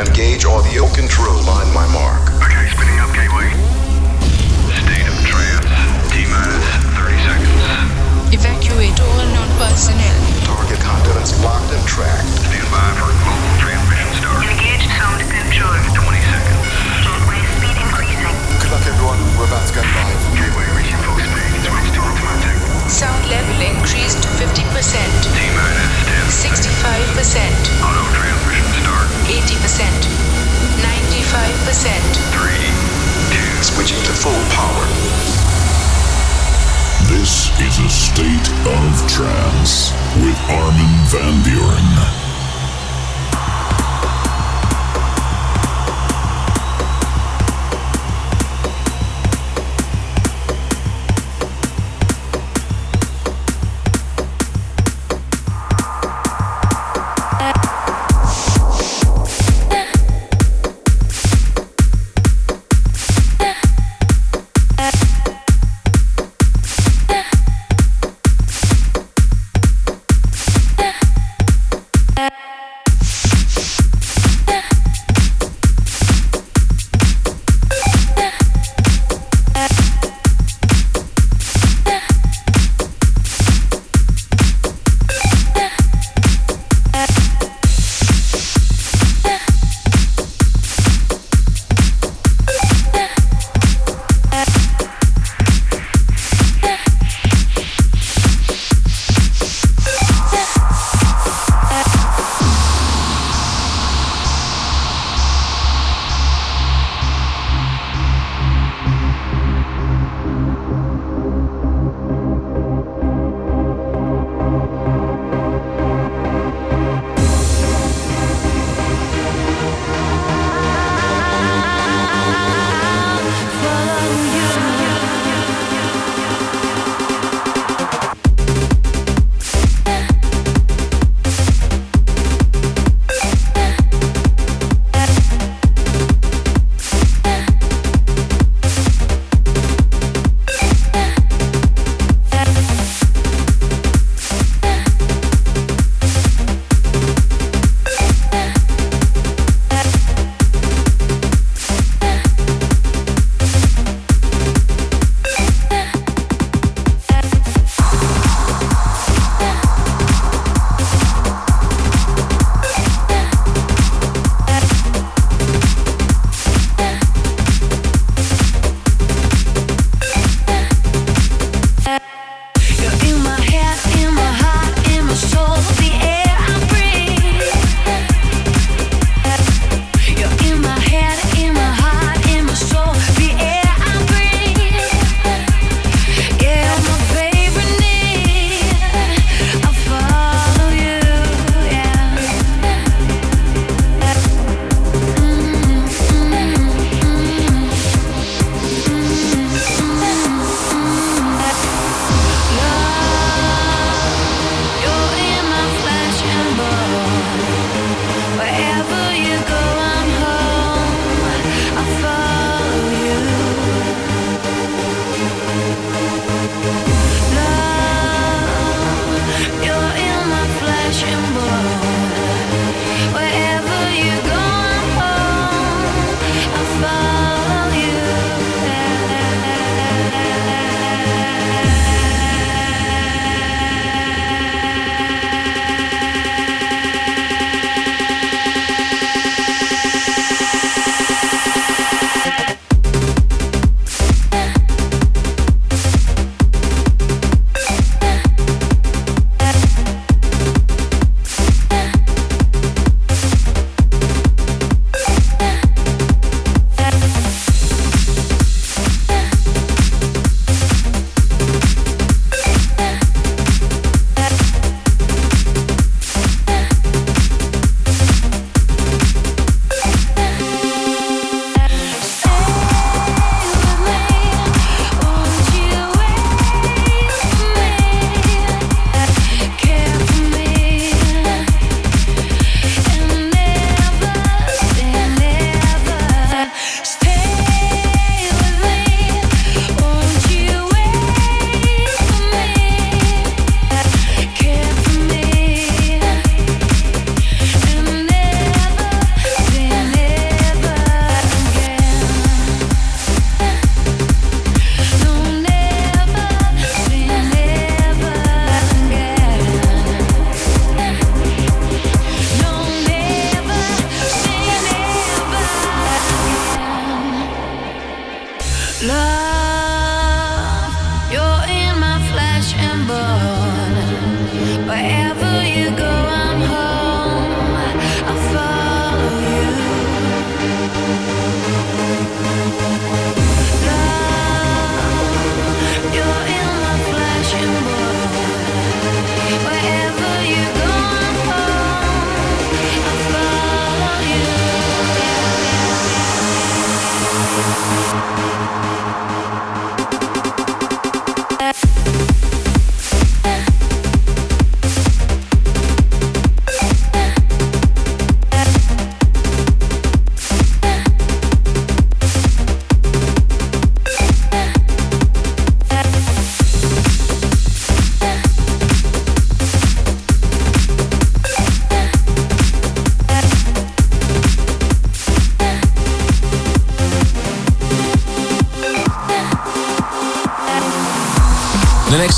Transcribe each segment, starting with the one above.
Engage audio control on my mark. Okay, spinning up gateway. State of trance. T minus 30 seconds. Evacuate all non-personnel. Target continents locked and tracked. Stand by for global transmission start. Engage sound control. 20 seconds. Gateway speed increasing. Good luck, everyone. We're about to go live. Gateway reaching full speed. Switch to automatic. Sound level increased to 50%, T minus 10 65%, Auto transmission start. 80%, 95%. 3, 2, Switching to full power. This is a state of trance with Armin van Buuren.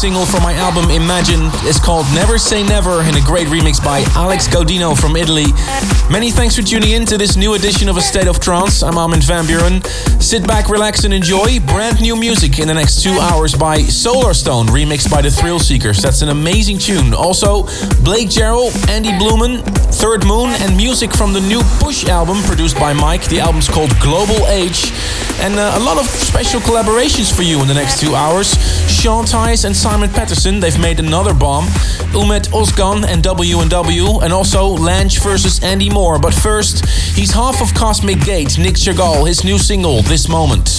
Single from my album Imagine is called Never Say Never in a great remix by Alex Gaudino from Italy. Many thanks for tuning in to this new edition of A State of Trance. I'm Armin van Buuren. Sit back, relax, and enjoy brand new music in the next two hours by Solarstone, remixed by the Thrill Seekers. That's an amazing tune. Also, Blake Jarrell, Andy Blueman, Third Moon, and music from the new Push album produced by Mike. The album's called Global Age. And uh, a lot of special collaborations for you in the next two hours. Sean Tyas and Simon Patterson, they've made another bomb. Ummet Ozcan and W&W, and also Lange versus Andy Moore. But first, he's half of Cosmic Gate, Nic Chagall, his new single, This Moment.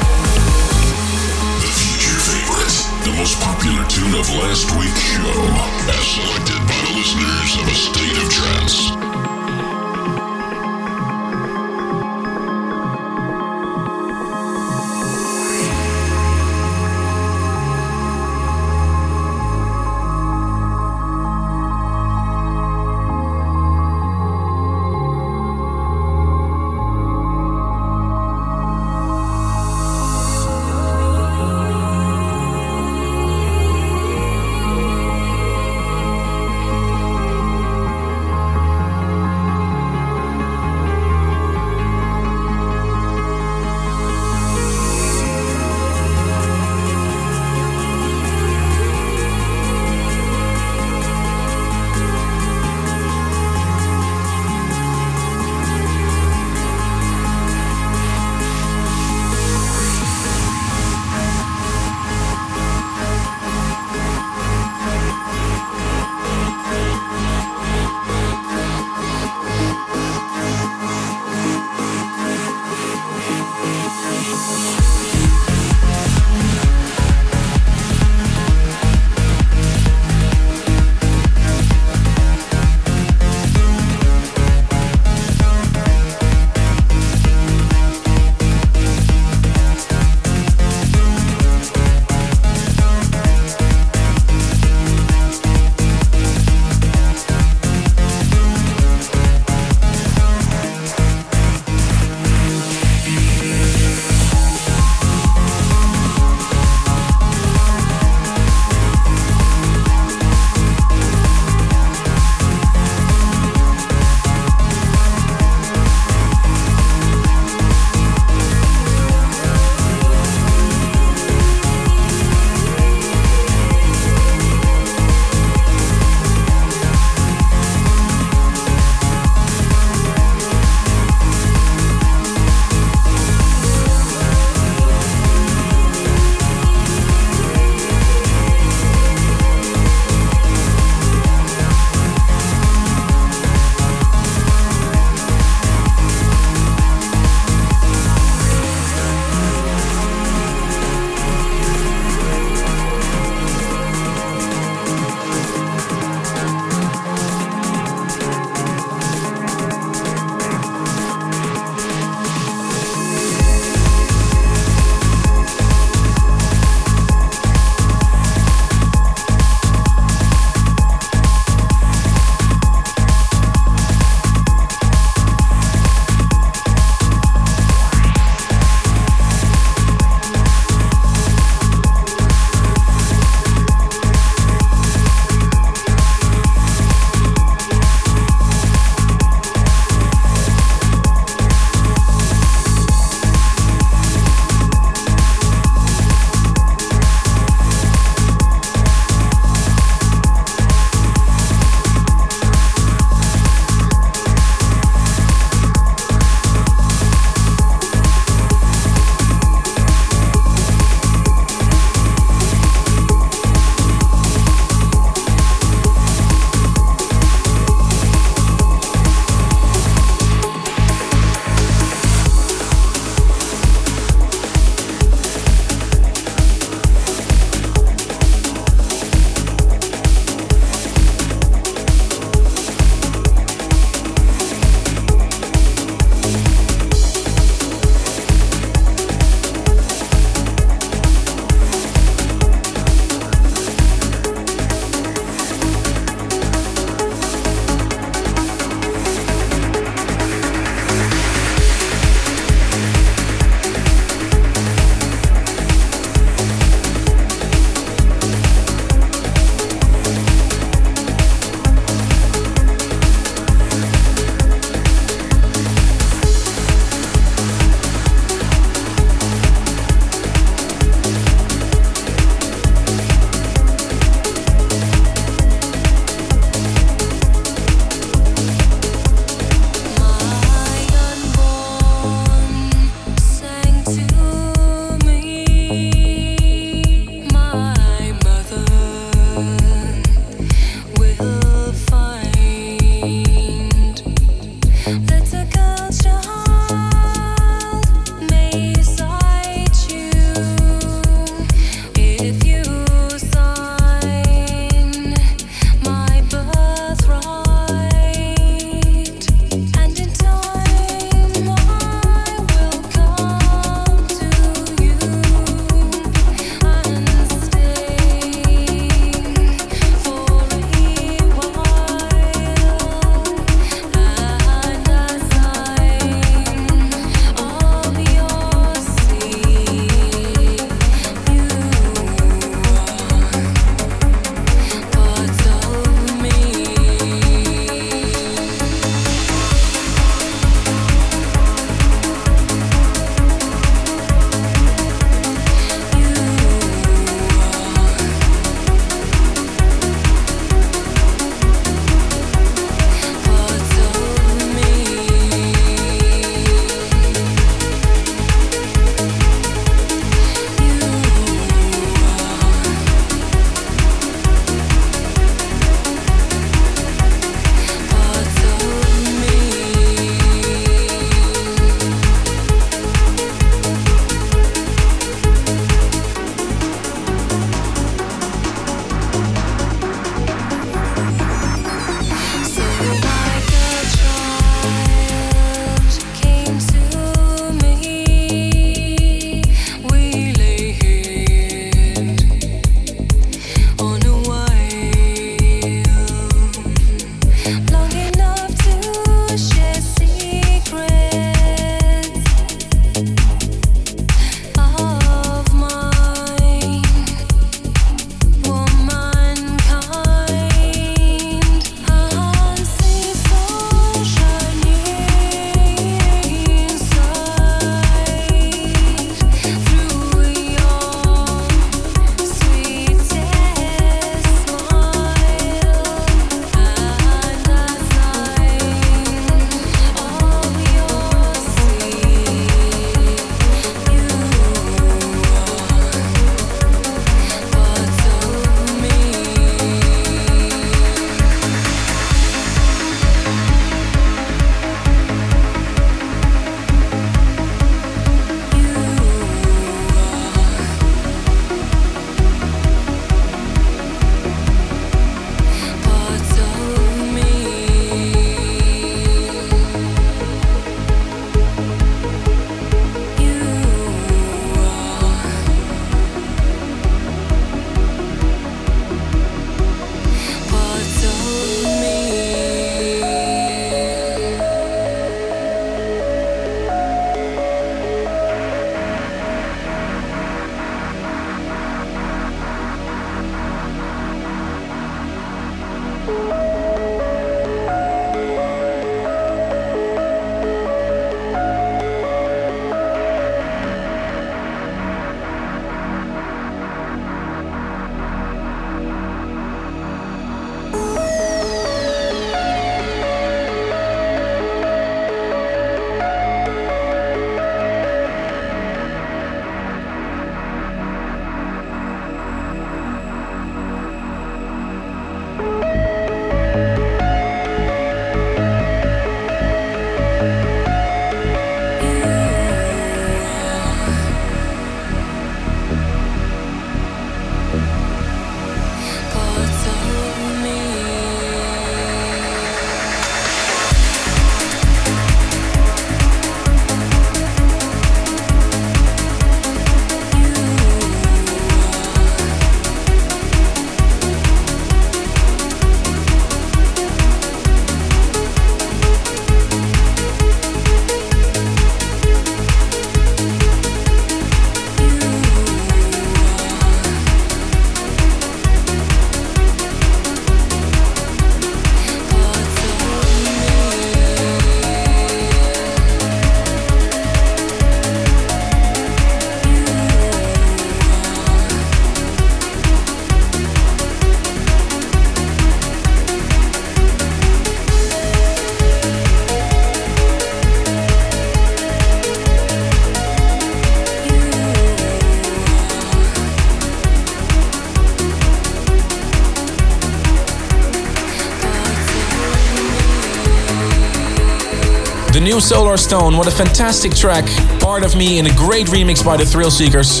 Solarstone. What a fantastic track. Part of Me in a great remix by the Thrillseekers.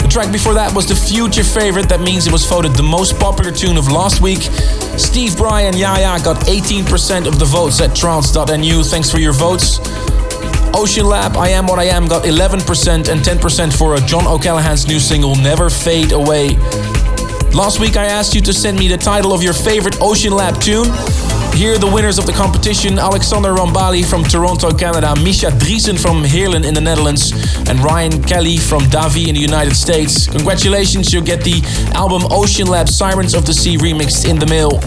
The track before that was the future favorite. That means it was voted the most popular tune of last week. Steve Brian Yaya got 18% of the votes at trance.nu. Thanks for your votes. OceanLab, I Am What I Am got 11% and 10% for a John O'Callaghan's new single, Never Fade Away. Last week I asked you to send me the title of your favorite OceanLab tune. Here are the winners of the competition Alexander Rambali from Toronto, Canada, Misha Driesen from Heerlen in the Netherlands, and Ryan Kelly from Davi in the United States. Congratulations, you'll get the album OceanLab Sirens of the Sea remixed in the mail.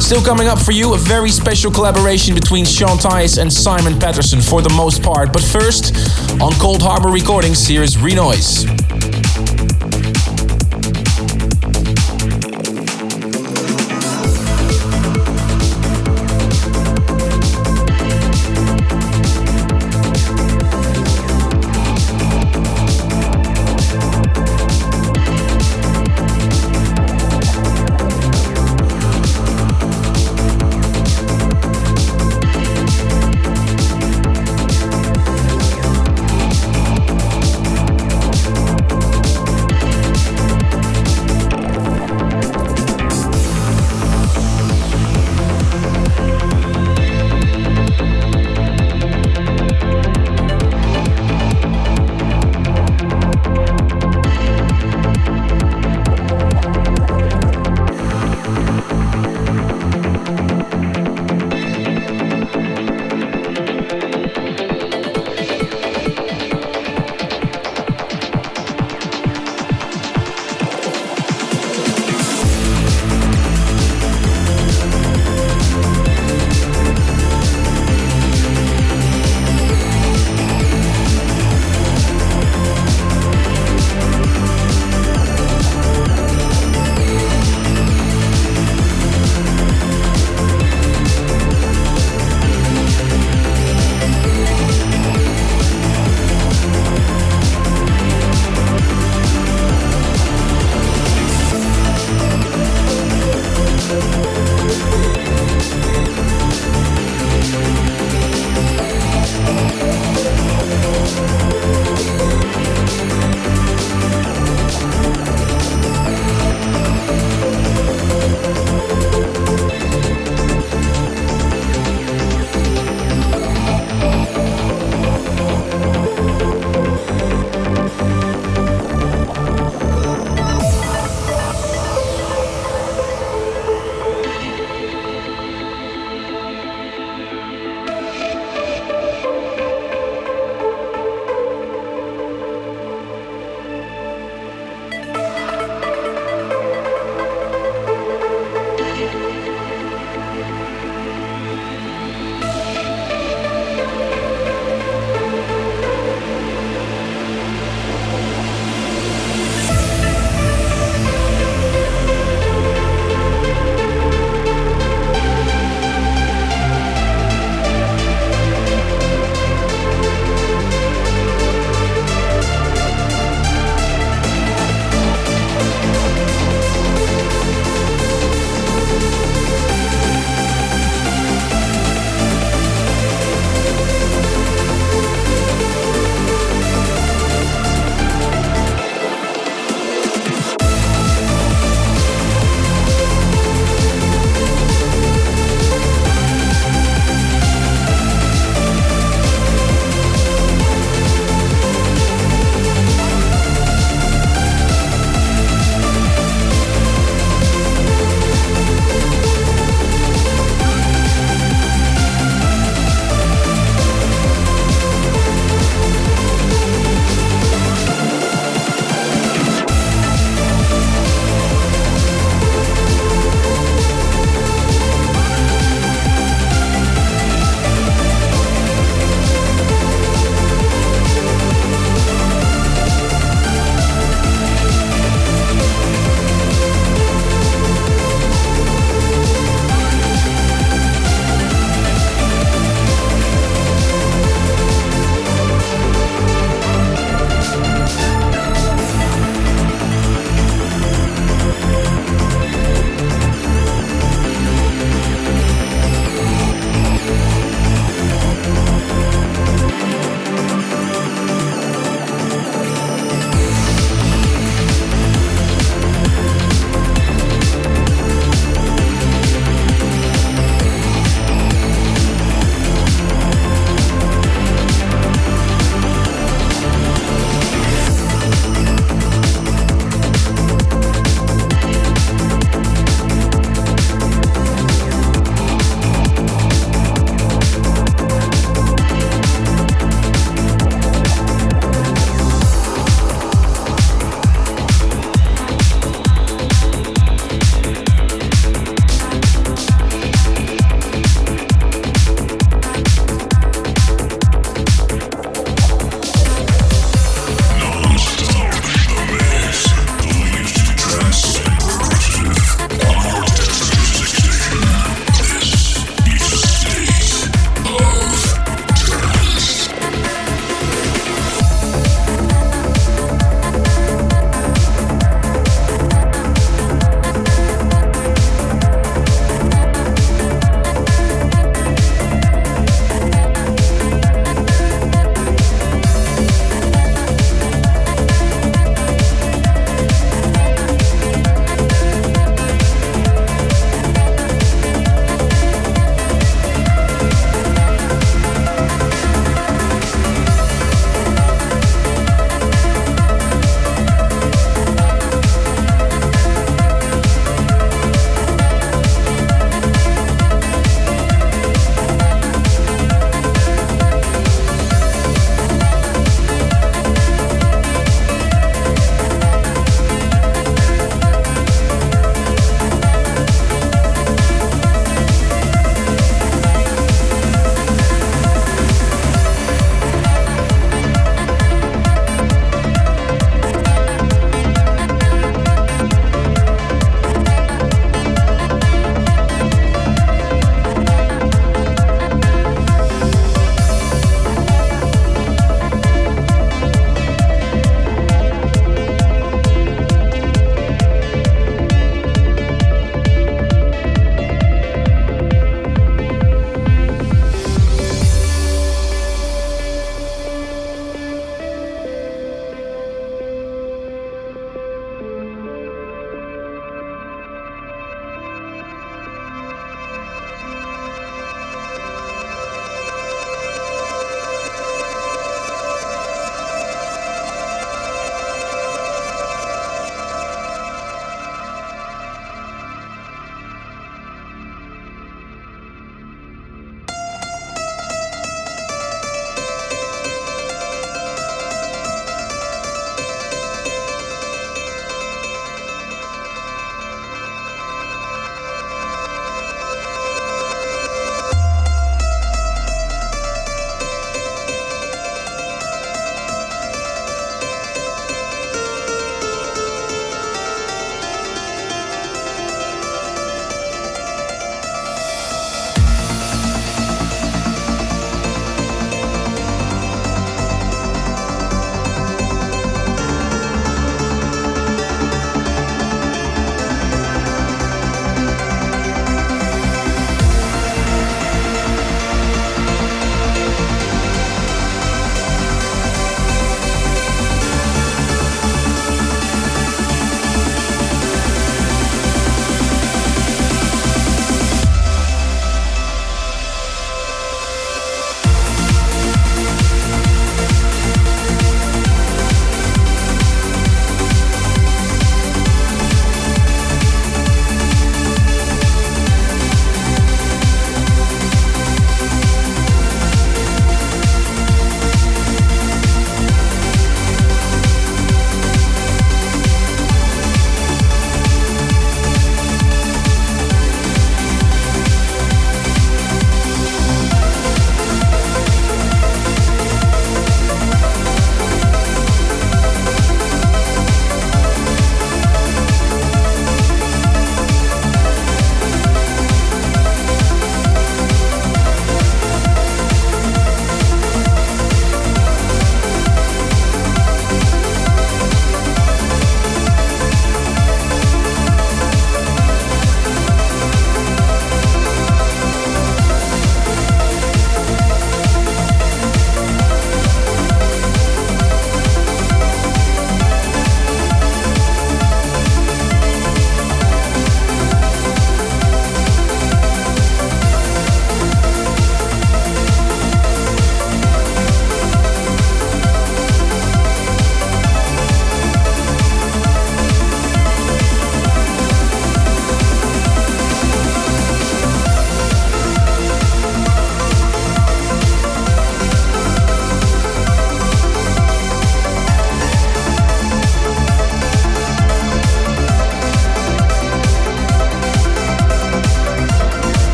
Still coming up for you, a very special collaboration between Sean Tyas and Simon Patterson for the most part. But first, on Coldharbour Recordings, here's Renoise.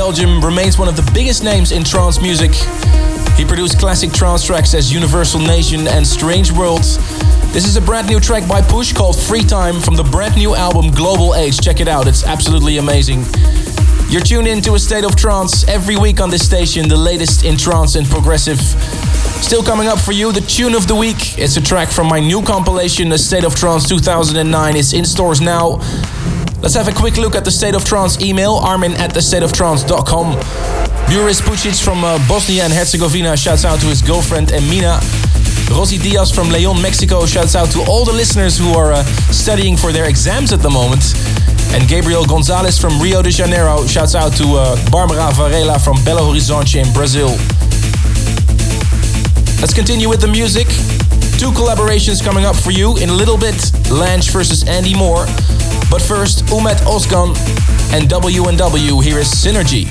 Belgium remains one of the biggest names in trance music. He produced classic trance tracks as Universal Nation and Strange Worlds. This is a brand new track by Push called Free Time from the brand new album Global Age. Check it out, it's absolutely amazing. You're tuned in to a state of trance every week on this station, the latest in trance and progressive. Still coming up for you, the tune of the week. It's a track from my new compilation, A State of Trance 2009. It's in stores now. Let's have a quick look at the State of Trance email, armin at thestateoftrance.com. Buris Pucic from uh, Bosnia and Herzegovina shouts out to his girlfriend Emina. Rosy Diaz from Leon, Mexico shouts out to all the listeners who are uh, studying for their exams at the moment. And Gabriel Gonzalez from Rio de Janeiro shouts out to uh, Barbara Varela from Belo Horizonte in Brazil. Let's continue with the music. Two collaborations coming up for you in a little bit Lange versus Andy Moore. But first, Umet Ozcan and W&W. Here is Synergy.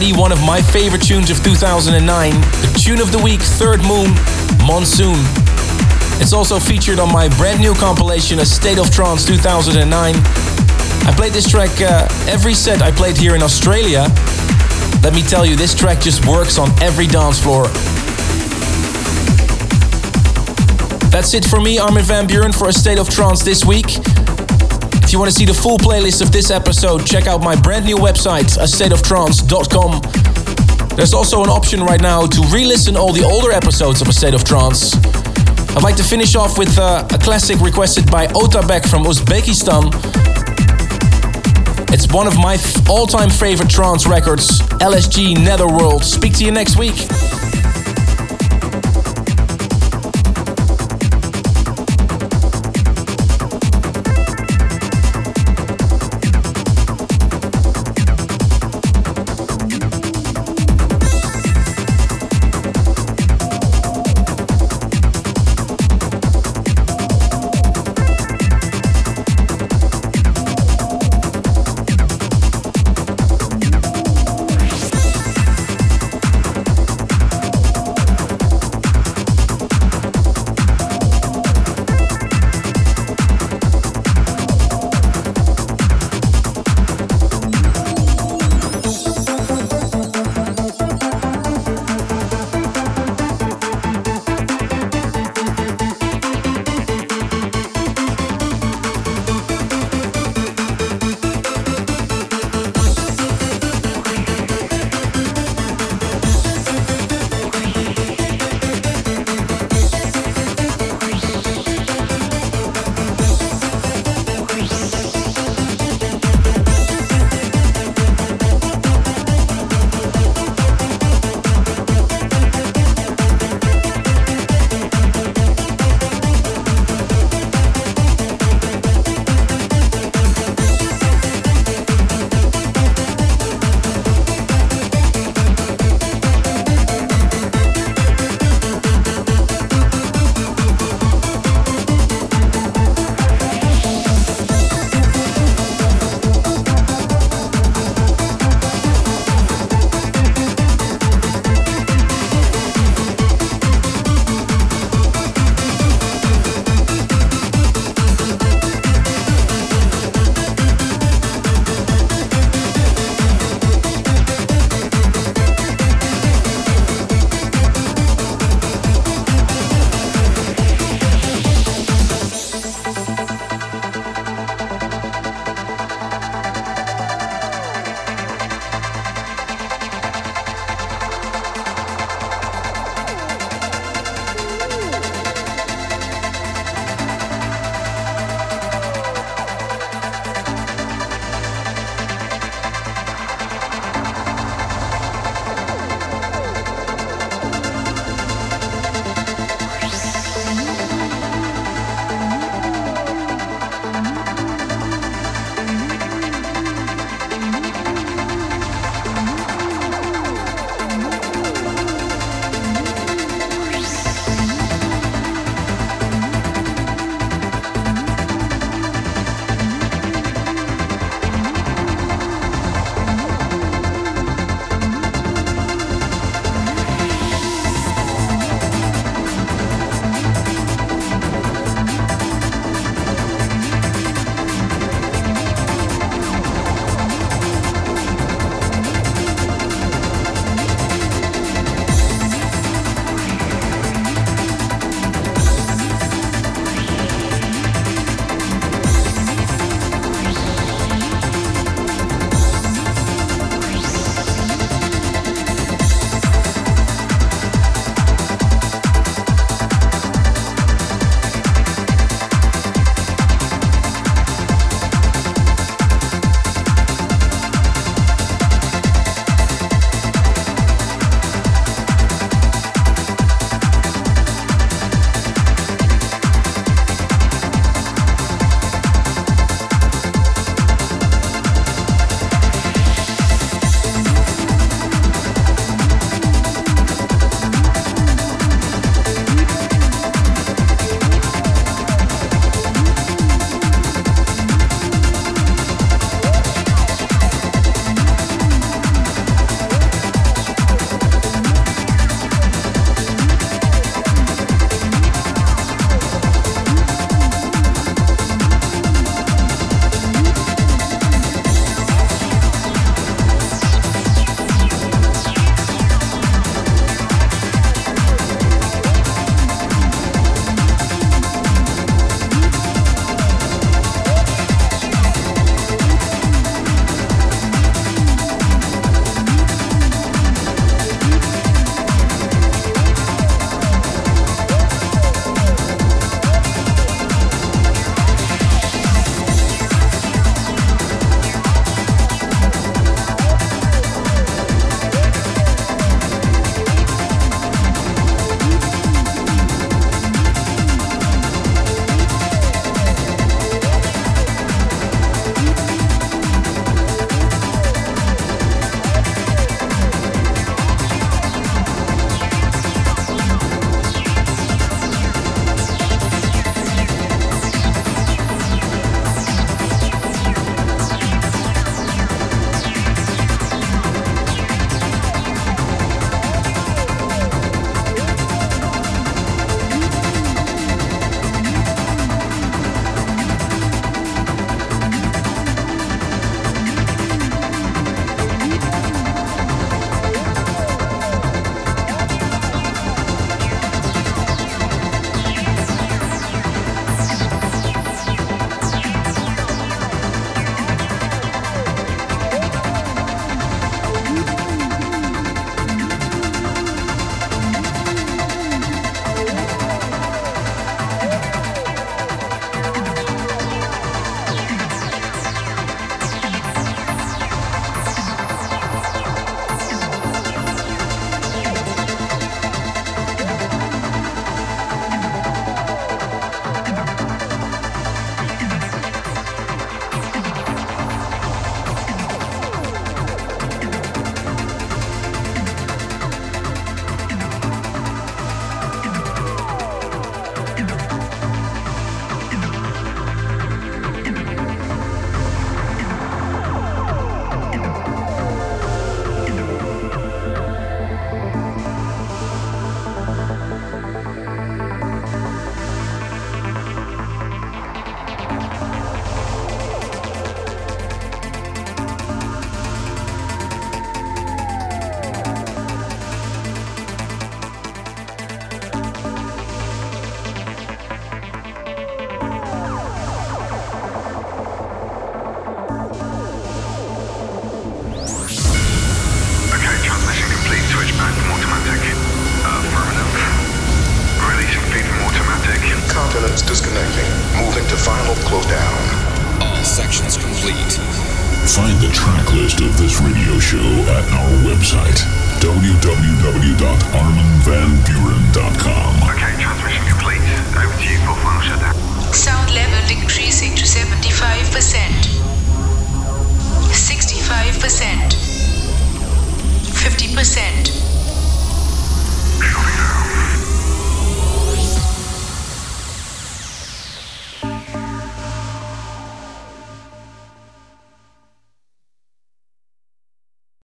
Already one of my favorite tunes of 2009, the tune of the week, Third Moon, Monsoon. It's also featured on my brand new compilation, A State of Trance 2009. I played this track uh, every set I played here in Australia. Let me tell you, this track just works on every dance floor. That's it for me, Armin van Buuren, for A State of Trance this week. If you want to see the full playlist of this episode, check out my brand new website, astateoftrance.com. There's also an option right now to re listen all the older episodes of A State of Trance. I'd like to finish off with uh, a classic requested by Otabek from Uzbekistan. It's one of my f- all time favorite trance records, LSG Netherworld. Speak to you next week.